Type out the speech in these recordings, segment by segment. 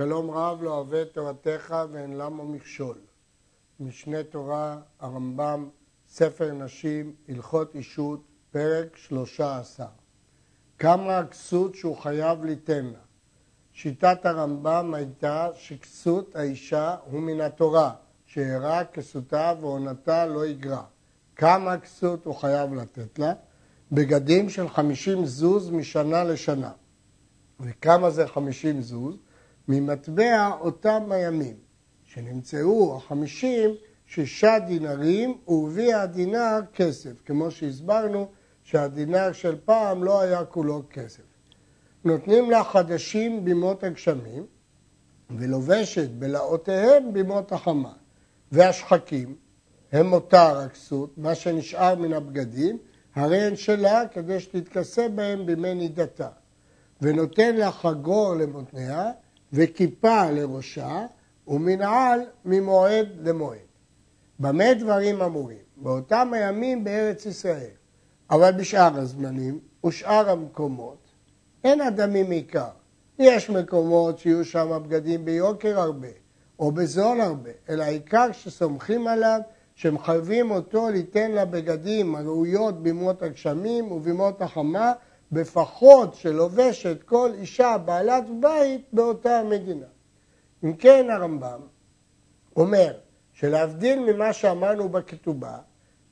שלום רב לא אוהב תורתך ואין למה מכשול. משנה תורה, הרמב"ם, ספר נשים, הלכות אישות, פרק שלושה עשר. כמה הכסות שהוא חייב ליתן לה. שיטת הרמב"ם הייתה שכסות האישה הוא מן התורה, שאירע כסותה ועונתה לא יגרע. כמה כסות הוא חייב לתת לה? בגדים של חמישים זוז משנה לשנה. וכמה זה חמישים זוז? ממטבע אותם הימים, שנמצאו החמישים שישה דינרים ורביע הדינר כסף, כמו שהסברנו שהדינר של פעם לא היה כולו כסף. נותנים לה חדשים בימות הגשמים ולובשת בלאותיהם בימות החמה. והשחקים הם מותר הכסות, מה שנשאר מן הבגדים, הרי הן שלה כדי שתתכסה בהם בימי נידתה. ונותן לה חגור למותניה וכיפה לראשה ומנעל ממועד למועד. במה דברים אמורים? באותם הימים בארץ ישראל, אבל בשאר הזמנים ושאר המקומות אין אדמים עיקר. יש מקומות שיהיו שם בגדים ביוקר הרבה, או בזול הרבה, אלא העיקר שסומכים עליו, שמחייבים אותו ליתן לה בגדים הראויות בימות הגשמים ובימות החמה, בפחות שלובשת כל אישה בעלת בית באותה המדינה. אם כן הרמב"ם אומר שלהבדיל ממה שאמרנו בכתובה,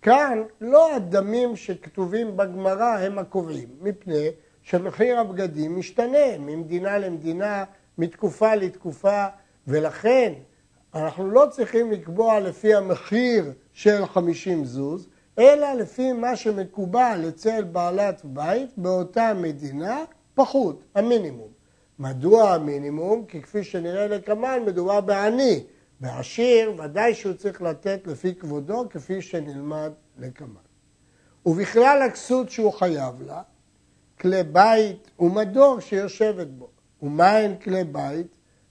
כאן לא הדמים שכתובים בגמרא הם הקובעים, מפני שמחיר הבגדים משתנה ממדינה למדינה, מתקופה לתקופה, ולכן אנחנו לא צריכים לקבוע לפי המחיר של 50 זוז, אלא לפי מה שמקובל אצל בעלת בית באותה מדינה, פחות, המינימום. מדוע המינימום? כי כפי שנראה לקמן, מדובר בעני. בעשיר, ודאי שהוא צריך לתת לפי כבודו, כפי שנלמד לקמן. ובכלל הכסות שהוא חייב לה, כלי בית ומדור שיושבת בו. ומהן כלי בית?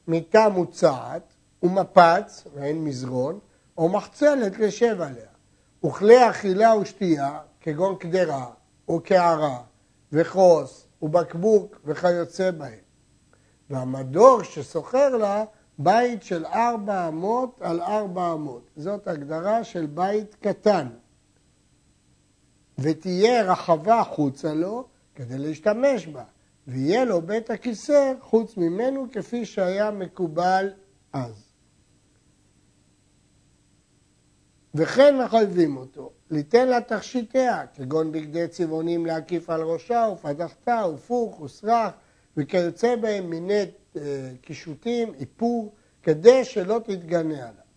מיטה מוצעת ומפץ, ואין מזרון, או מחצלת לשב עליה. וכלי אכילה ושתייה, כגון קדרה, או קערה, וכוס, ובקבוק, וכיוצא בהם. והמדור ששוכר לה, בית של ארבע אמות על ארבע אמות. זאת הגדרה של בית קטן. ותהיה רחבה חוצה לו כדי להשתמש בה, ויהיה לו בית הכיסא חוץ ממנו כפי שהיה מקובל אז. וכן מחייבים אותו, ליתן לה תכשיטיה, כגון בגדי צבעונים להקיף על ראשה, ופדחתה, ופוך, וסרח, וכיוצא בהם מיני אה, קישוטים, איפור, כדי שלא תתגנה עליו.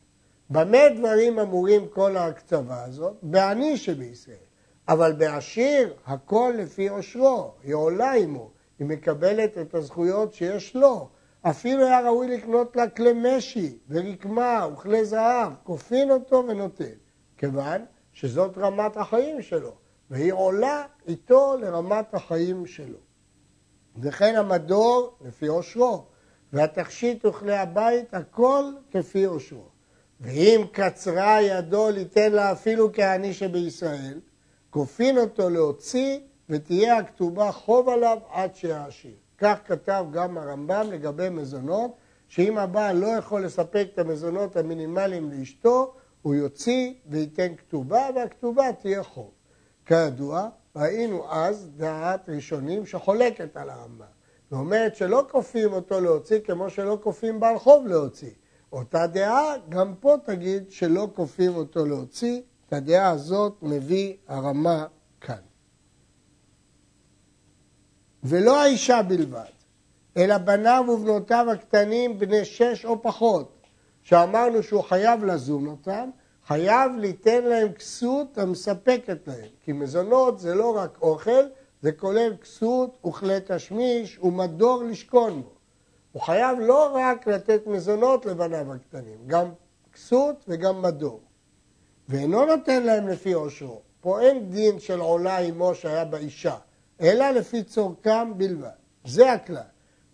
במה דברים אמורים כל ההקצבה הזאת? בעני שבישראל. אבל בעשיר הכל לפי עושרו, היא עולה עמו, היא מקבלת את הזכויות שיש לו. אפילו היה ראוי לקנות לה כלי משי ורקמה וכלי זהב, כופין אותו ונותן, כיוון שזאת רמת החיים שלו, והיא עולה איתו לרמת החיים שלו. וכן המדור לפי עושרו, והתכשיט וכלי הבית, הכל כפי עושרו. ואם קצרה ידו ליתן לה אפילו כעני שבישראל, כופין אותו להוציא ותהיה הכתובה חוב עליו עד שיעשיר. כך כתב גם הרמב"ם לגבי מזונות, שאם הבעל לא יכול לספק את המזונות המינימליים לאשתו, הוא יוציא וייתן כתובה, והכתובה תהיה חוב. כידוע, ראינו אז דעת ראשונים שחולקת על הרמב"ם, ואומרת שלא כופים אותו להוציא כמו שלא כופים בעל חוב להוציא. אותה דעה, גם פה תגיד שלא כופים אותו להוציא, את הדעה הזאת מביא הרמה כאן. ולא האישה בלבד, אלא בניו ובנותיו הקטנים בני שש או פחות, שאמרנו שהוא חייב לזום אותם, חייב ליתן להם כסות המספקת להם, כי מזונות זה לא רק אוכל, זה כולל כסות וכלי תשמיש ומדור לשכון בו. הוא חייב לא רק לתת מזונות לבניו הקטנים, גם כסות וגם מדור. ואינו נותן להם לפי עושרו. פה אין דין של עולה עמו שהיה באישה, אלא לפי צורכם בלבד. זה הכלל.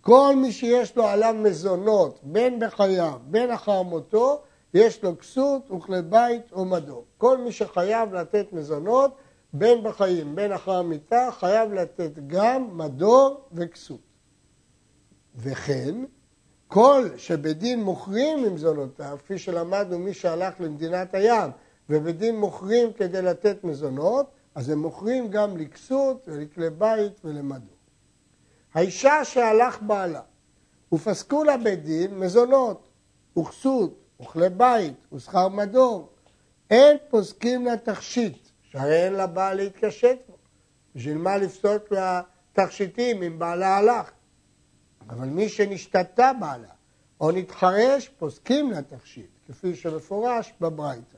כל מי שיש לו עליו מזונות, בין בחייו, בין אחר מותו, יש לו כסות וכלי בית או. כל מי שחייב לתת מזונות, בין בחיים, בין אחר המיטה, חייב לתת גם מדור וכסות. וכן, כל שבדין מוכרים ממזונותיו, כפי שלמדנו מי שהלך למדינת הים, ובדין מוכרים כדי לתת מזונות, אז הם מוכרים גם לכסות ולכלי בית ולמדור. האישה שהלך בעלה, ופסקו לה בית דין מזונות, וכסות, וכלי בית, ושכר מדור. אין פוסקים לה תכשיט, שהרי אין לה בעל להתקשט בו. בשביל מה לפסוק לה תכשיטים אם בעלה הלך? אבל מי שנשתתה בעלה או נתחרש, פוסקים לה תכשיט, כפי שמפורש בברייתא.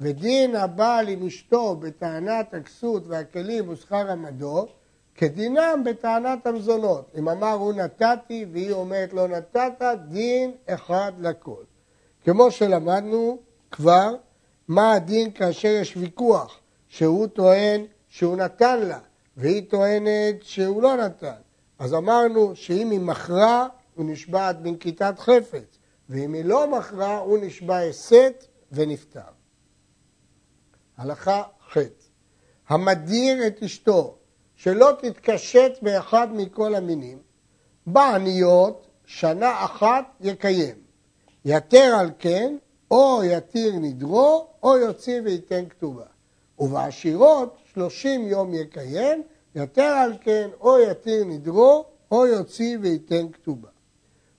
ודין הבעל עם אשתו בטענת הכסות והכלים ושכר המדור, כדינם בטענת המזונות. אם אמר הוא נתתי והיא אומרת לא נתת, דין אחד לכל. כמו שלמדנו כבר, מה הדין כאשר יש ויכוח, שהוא טוען שהוא נתן לה, והיא טוענת שהוא לא נתן. אז אמרנו שאם היא מכרה, הוא נשבעת בנקיטת חפץ, ואם היא לא מכרה, הוא נשבע הסת ונפטר. הלכה ח' המדיר את אשתו שלא תתקשט באחד מכל המינים, בעניות שנה אחת יקיים. יתר על כן, או יתיר נדרו, או יוציא וייתן כתובה. ובעשירות שלושים יום יקיים, יתר על כן, או יתיר נדרו, או יוציא וייתן כתובה.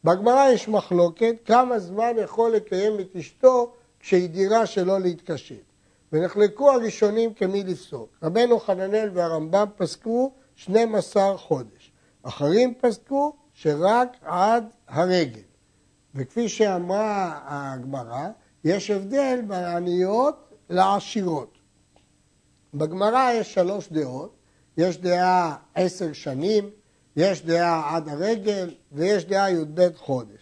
בגמרא יש מחלוקת כמה זמן יכול לקיים את אשתו כשהיא דירה שלא להתקשט. ונחלקו הראשונים כמי לפסוק. רבנו חננאל והרמב"ם פסקו 12 חודש. אחרים פסקו שרק עד הרגל. וכפי שאמרה הגמרא, יש הבדל בין העניות לעשירות. בגמרא יש שלוש דעות, יש דעה עשר שנים, יש דעה עד הרגל ויש דעה י"ב חודש.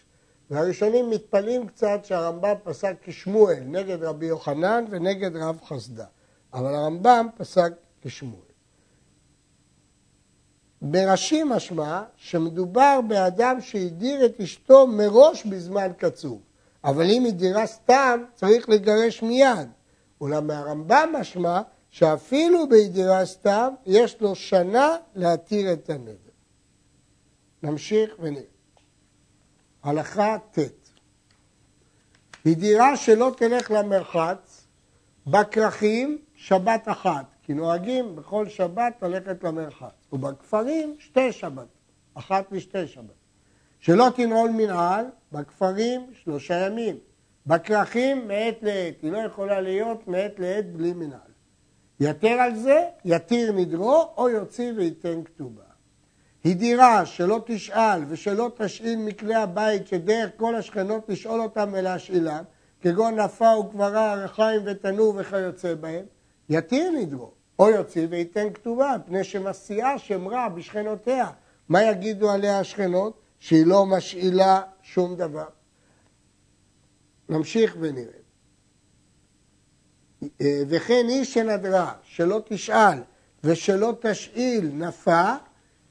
והראשונים מתפלאים קצת שהרמב"ם פסק כשמואל נגד רבי יוחנן ונגד רב חסדה, אבל הרמב"ם פסק כשמואל. ברש"י משמע שמדובר באדם שהדיר את אשתו מראש בזמן קצוב, אבל אם היא דירה סתם צריך לגרש מיד. אולם מהרמב"ם משמע שאפילו בידירה סתם יש לו שנה להתיר את הנדר. נמשיך ונראה. הלכה ט' היא דירה שלא תלך למרחץ בכרכים שבת אחת, כי נוהגים בכל שבת ללכת למרחץ, ובכפרים שתי שבת, אחת ושתי שבת. שלא תנעול מנהל, בכפרים שלושה ימים, בכרכים מעת לעת, היא לא יכולה להיות מעת לעת בלי מנהל. יתר על זה, יתיר נדרו או יוציא וייתן כתובה. היא דירה שלא תשאל ושלא תשאיל מכלי הבית שדרך כל השכנות לשאול אותם ולהשאילם, כגון נפה וקברה, ערכיים ותנור וכיוצא בהם, יתיר נדרו, או יוציא וייתן כתובה, פני שמסיעה שם רע בשכנותיה. מה יגידו עליה השכנות? שהיא לא משאילה שום דבר. נמשיך ונראה. וכן היא שנדרה, שלא תשאל ושלא תשאיל נפה,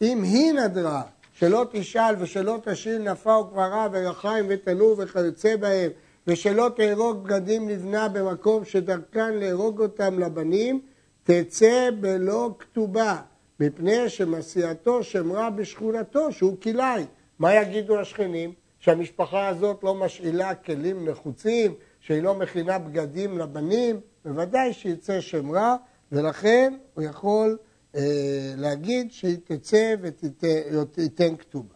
אם היא נדרה, שלא תשאל ושלא תשאיל נפה וקברה ורחיים ותנור וכיוצא בהם, ושלא תהרוג בגדים לבנה במקום שדרכן להרוג אותם לבנים, תצא בלא כתובה, מפני שמסיעתו שמרה בשכונתו שהוא כלאי. מה יגידו השכנים? שהמשפחה הזאת לא משאילה כלים נחוצים, שהיא לא מכינה בגדים לבנים? בוודאי שיצא שם רע, ולכן הוא יכול להגיד שהיא תצא ותיתן כתובה.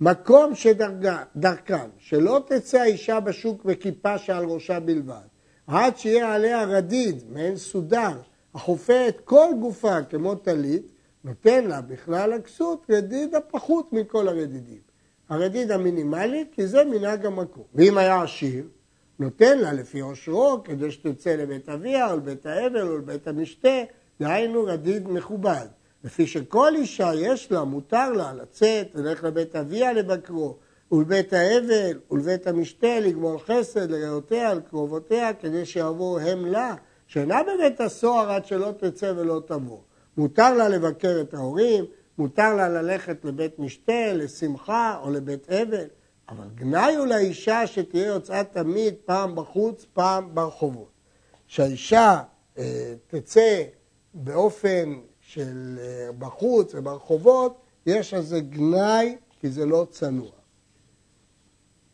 מקום שדרכן, שלא תצא האישה בשוק בכיפה שעל ראשה בלבד, עד שיהיה עליה רדיד, מעין סודר, החופה את כל גופה כמו טלית, נותן לה בכלל הכסות רדיד הפחות מכל הרדידים. הרדיד המינימלי, כי זה מנהג המקום. ואם היה עשיר, נותן לה לפי עושרו, כדי שתצא לבית אביה או לבית האבל או לבית המשתה, דהיינו רדיד מכובד. לפי שכל אישה יש לה, מותר לה לצאת, ללכת לבית אביה לבקרו, ולבית האבל ולבית המשתה לגמור חסד לריאותיה, לקרובותיה, כדי שיבואו הם לה, שאינה בבית הסוהר עד שלא תצא ולא תבוא. מותר לה לבקר את ההורים, מותר לה ללכת לבית משתה, לשמחה או לבית אבל, אבל גנאי הוא לאישה שתהיה יוצאה תמיד פעם בחוץ, פעם ברחובות. שהאישה אה, תצא באופן של אה, בחוץ וברחובות, יש על זה גנאי כי זה לא צנוע.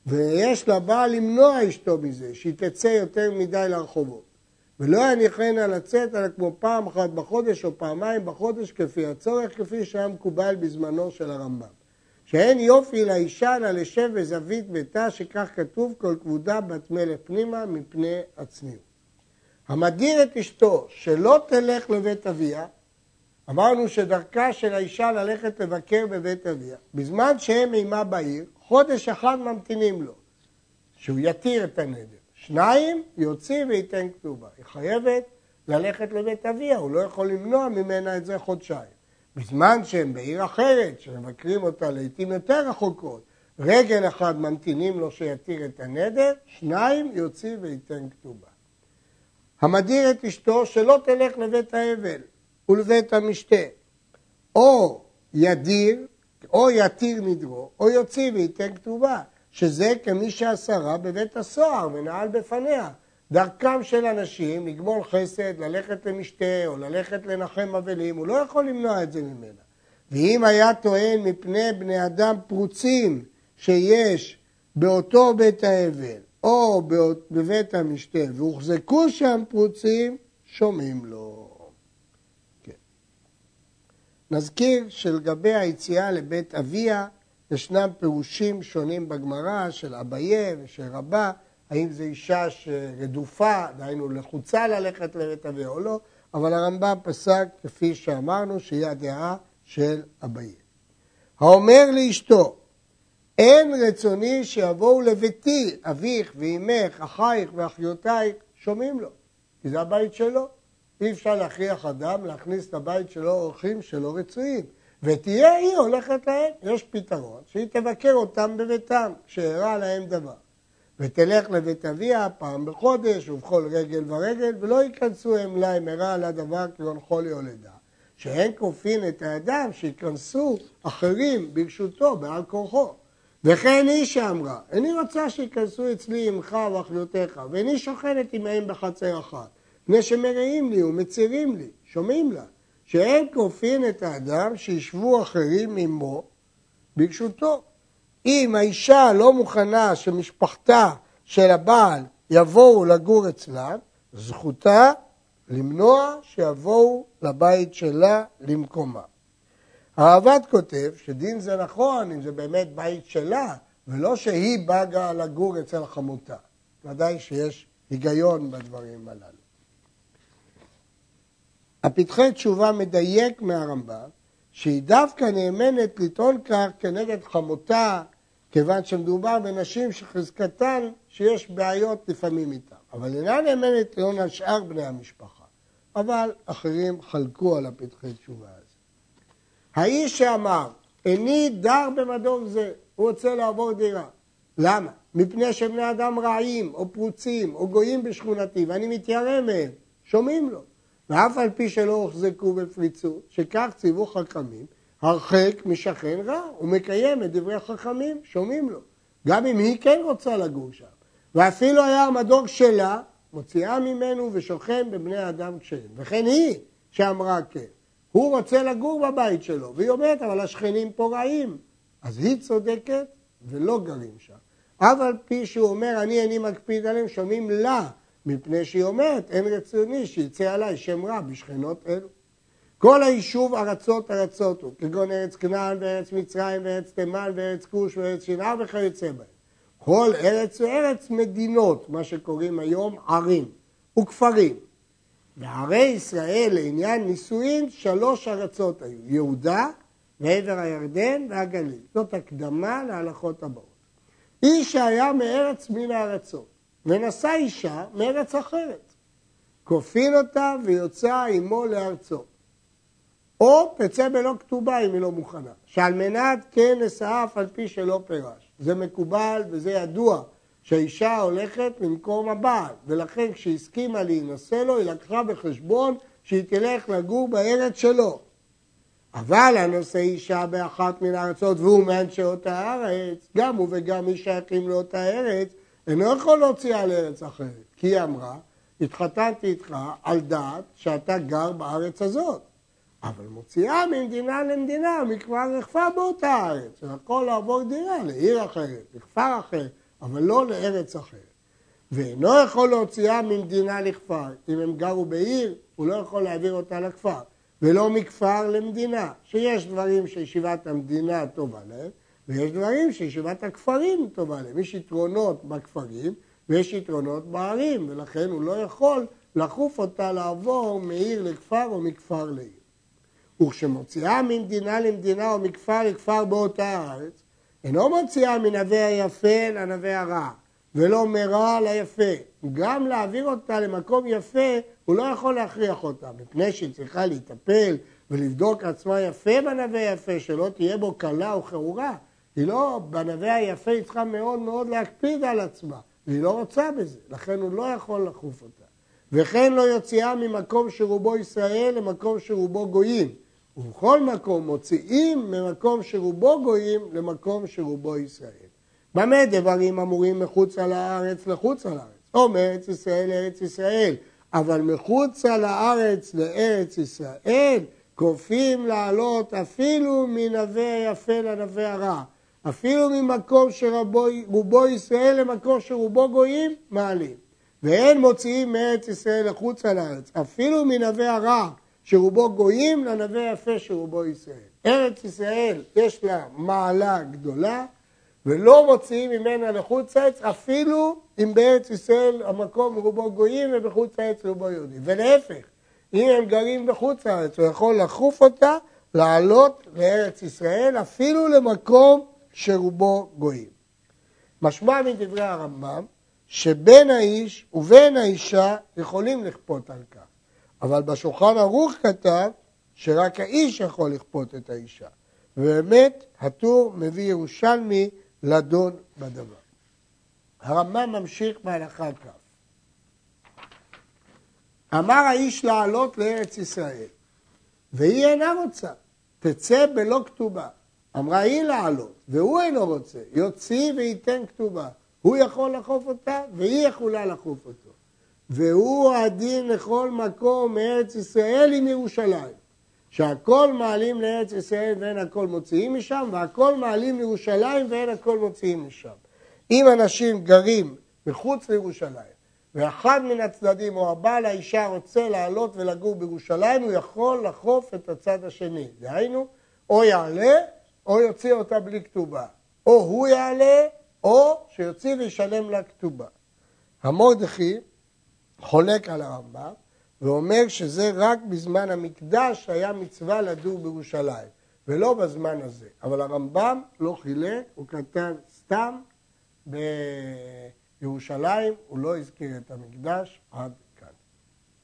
ויש לבעל למנוע אשתו מזה, שהיא תצא יותר מדי לרחובות. ולא יניחנה לצאת אלא כמו פעם אחת בחודש או פעמיים בחודש כפי הצורך, כפי שהיה מקובל בזמנו של הרמב"ם. שאין יופי לאישה אלא לשב בזווית ביתה, שכך כתוב כל כבודה בת מלך פנימה מפני הצניעות. המדיר את אשתו שלא תלך לבית אביה, אמרנו שדרכה של האישה ללכת לבקר בבית אביה. בזמן שהם עימה בעיר, חודש אחד ממתינים לו, שהוא יתיר את הנדר. שניים, יוציא וייתן כתובה. היא חייבת ללכת לבית אביה, הוא לא יכול למנוע ממנה את זה חודשיים. בזמן שהם בעיר אחרת, שמבקרים אותה לעיתים יותר רחוקות, רגל אחד ממתינים לו שיתיר את הנדר, שניים יוציא וייתן כתובה. המדיר את אשתו שלא תלך לבית האבל ולבית המשתה, או ידיר, או יתיר נדרו, או יוציא וייתן כתובה. שזה כמי שאסרה בבית הסוהר ונעל בפניה. דרכם של אנשים לגמול חסד, ללכת למשתה או ללכת לנחם אבלים, הוא לא יכול למנוע את זה ממנה. ואם היה טוען מפני בני אדם פרוצים שיש באותו בית האבל או בבית המשתה והוחזקו שם פרוצים, שומעים לו. כן. נזכיר שלגבי היציאה לבית אביה ישנם פירושים שונים בגמרא של אביה ושל רבה, האם זו אישה שרדופה, דהיינו לחוצה ללכת לבית אביה או לא, אבל הרמב"ם פסק כפי שאמרנו שהיא הדעה של אביה. האומר לאשתו, אין רצוני שיבואו לביתי, אביך ואימך, אחייך ואחיותייך, שומעים לו, כי זה הבית שלו. אי אפשר להכריח אדם להכניס לבית שלו אורחים שלא רצויים. ותהיה היא הולכת להם. יש פתרון, שהיא תבקר אותם בביתם, כשאירע להם דבר. ותלך לבית אביה פעם בחודש ובכל רגל ורגל, ולא ייכנסו הם לה אם אירע לה דבר כגון חולי או לידה. שאין כופין את האדם שייכנסו אחרים ברשותו, בעל כורחו. וכן היא שאמרה, איני רוצה שייכנסו אצלי עמך ואחיותיך, ואיני שוכנת עמהם בחצר אחת, מפני שמרעים לי ומצירים לי, שומעים לה. שאין כופין את האדם שישבו אחרים עמו ברשותו. אם האישה לא מוכנה שמשפחתה של הבעל יבואו לגור אצלם, זכותה למנוע שיבואו לבית שלה למקומה. הרעב"ד כותב שדין זה נכון אם זה באמת בית שלה, ולא שהיא באה לגור אצל חמותה. ודאי שיש היגיון בדברים הללו. הפתחי תשובה מדייק מהרמב"ם, שהיא דווקא נאמנת לטעון כך כנגד חמותה, כיוון שמדובר בנשים שחזקתן שיש בעיות לפעמים איתן. אבל אינה נאמנת לטעון על שאר בני המשפחה. אבל אחרים חלקו על הפתחי תשובה הזה. האיש שאמר, איני דר במדור זה, הוא רוצה לעבור דירה. למה? מפני שבני אדם רעים, או פרוצים, או גויים בשכונתי, ואני מתיירא מהם. שומעים לו. ואף על פי שלא הוחזקו בפריצות, שכך ציוו חכמים, הרחק משכן רע, הוא מקיים את דברי החכמים, שומעים לו. גם אם היא כן רוצה לגור שם. ואפילו היה המדור שלה, מוציאה ממנו ושוכן בבני אדם כשהם. וכן היא שאמרה כן. הוא רוצה לגור בבית שלו, והיא אומרת, אבל השכנים פה רעים. אז היא צודקת ולא גרים שם. אף על פי שהוא אומר, אני איני מקפיד עליהם, שומעים לה. מפני שהיא אומרת, אין רצוני שיצא עליי שם רע בשכנות אלו. כל היישוב ארצות ארצות הוא, כגון ארץ כנען וארץ מצרים וארץ תימן וארץ כוש וארץ שנער וכיוצא בהם. כל ארץ וארץ מדינות, מה שקוראים היום ערים וכפרים. וערי ישראל לעניין נישואין שלוש ארצות היו, יהודה ועבר הירדן והגליל. זאת הקדמה להלכות הבאות. איש שהיה מארץ מן הארצות ונשא אישה מארץ אחרת. כופין אותה ויוצא עמו לארצו. או תצא בלא כתובה אם היא לא מוכנה, שעל מנת כן נשאה אף על פי שלא פירש. זה מקובל וזה ידוע שהאישה הולכת למקום הבעל, ולכן כשהסכימה להינשא לו, היא לקחה בחשבון שהיא תלך לגור בארץ שלו. אבל הנושא אישה באחת מן הארצות והוא מאנשי אותה הארץ, גם הוא וגם מי שייכים לאותה ארץ, אינו יכול להוציאה לארץ אחרת, כי היא אמרה, התחתנתי איתך על דעת שאתה גר בארץ הזאת, אבל מוציאה ממדינה למדינה מכבר רכפה באותה ארץ, זה יכול לעבור דירה לעיר אחרת, לכפר אחר, אבל לא לארץ אחרת. ואינו יכול להוציאה ממדינה לכפר. אם הם גרו בעיר, הוא לא יכול להעביר אותה לכפר. ולא מכפר למדינה, שיש דברים שישיבת המדינה טובה להם, ויש דברים שישיבת הכפרים טובה להם. יש יתרונות בכפרים ויש יתרונות בערים, ולכן הוא לא יכול לחוף אותה לעבור מעיר לכפר או מכפר לעיר. וכשמוציאה ממדינה למדינה או מכפר לכפר באותה הארץ, אינו מוציאה מנווה היפה לנווה הרע, ולא מרע ליפה. גם להעביר אותה למקום יפה, הוא לא יכול להכריח אותה, מפני שהיא צריכה להיטפל ולבדוק עצמה יפה בנווה היפה, שלא תהיה בו קלה או חעורה. היא לא, בנווה היפה היא צריכה מאוד מאוד להקפיד על עצמה, והיא לא רוצה בזה, לכן הוא לא יכול לחוף אותה. וכן לא יוציאה ממקום שרובו ישראל למקום שרובו גויים. ובכל מקום מוציאים ממקום שרובו גויים למקום שרובו ישראל. במה דברים אמורים מחוץ על הארץ לחוץ על הארץ? או מארץ ישראל לארץ ישראל, אבל מחוץ על הארץ לארץ ישראל כופים לעלות אפילו מנווה היפה לנווה הרע. אפילו ממקום שרובו ישראל למקום שרובו גויים, מעלים. ואין מוציאים מארץ ישראל לחוץ על הארץ, אפילו מנווה הרע שרובו גויים לנווה יפה שרובו ישראל. ארץ ישראל יש לה מעלה גדולה ולא מוציאים ממנה לחוץ לארץ אפילו אם בארץ ישראל המקום רובו גויים ובחוץ לארץ רובו יהודי. ולהפך, אם הם גרים בחוץ לארץ הוא יכול לחוף אותה לעלות לארץ ישראל אפילו למקום שרובו גויים. משמע מדברי הרמב"ם שבין האיש ובין האישה יכולים לכפות על כך. אבל בשולחן ערוך כתב שרק האיש יכול לכפות את האישה. ובאמת, הטור מביא ירושלמי לדון בדבר. הרמב"ם ממשיך בהלכה כ'. אמר האיש לעלות לארץ ישראל, והיא אינה רוצה, תצא בלא כתובה. אמרה היא לעלות, והוא אינו רוצה, יוציא וייתן כתובה. הוא יכול לחוף אותה, והיא יכולה לחוף אותו. והוא הדין לכל מקום מארץ ישראל עם ירושלים. שהכל מעלים לארץ ישראל ואין הכל מוציאים משם, והכל מעלים לירושלים ואין הכל מוציאים משם. אם אנשים גרים מחוץ לירושלים, ואחד מן הצדדים או הבעל האישה רוצה לעלות ולגור בירושלים, הוא יכול לחוף את הצד השני. דהיינו, או יעלה או יוציא אותה בלי כתובה. או הוא יעלה או שיוציא וישלם לה כתובה. המורדכי חולק על הרמב"ם ואומר שזה רק בזמן המקדש היה מצווה לדור בירושלים, ולא בזמן הזה. אבל הרמב"ם לא חילק, הוא כתב סתם בירושלים, הוא לא הזכיר את המקדש עד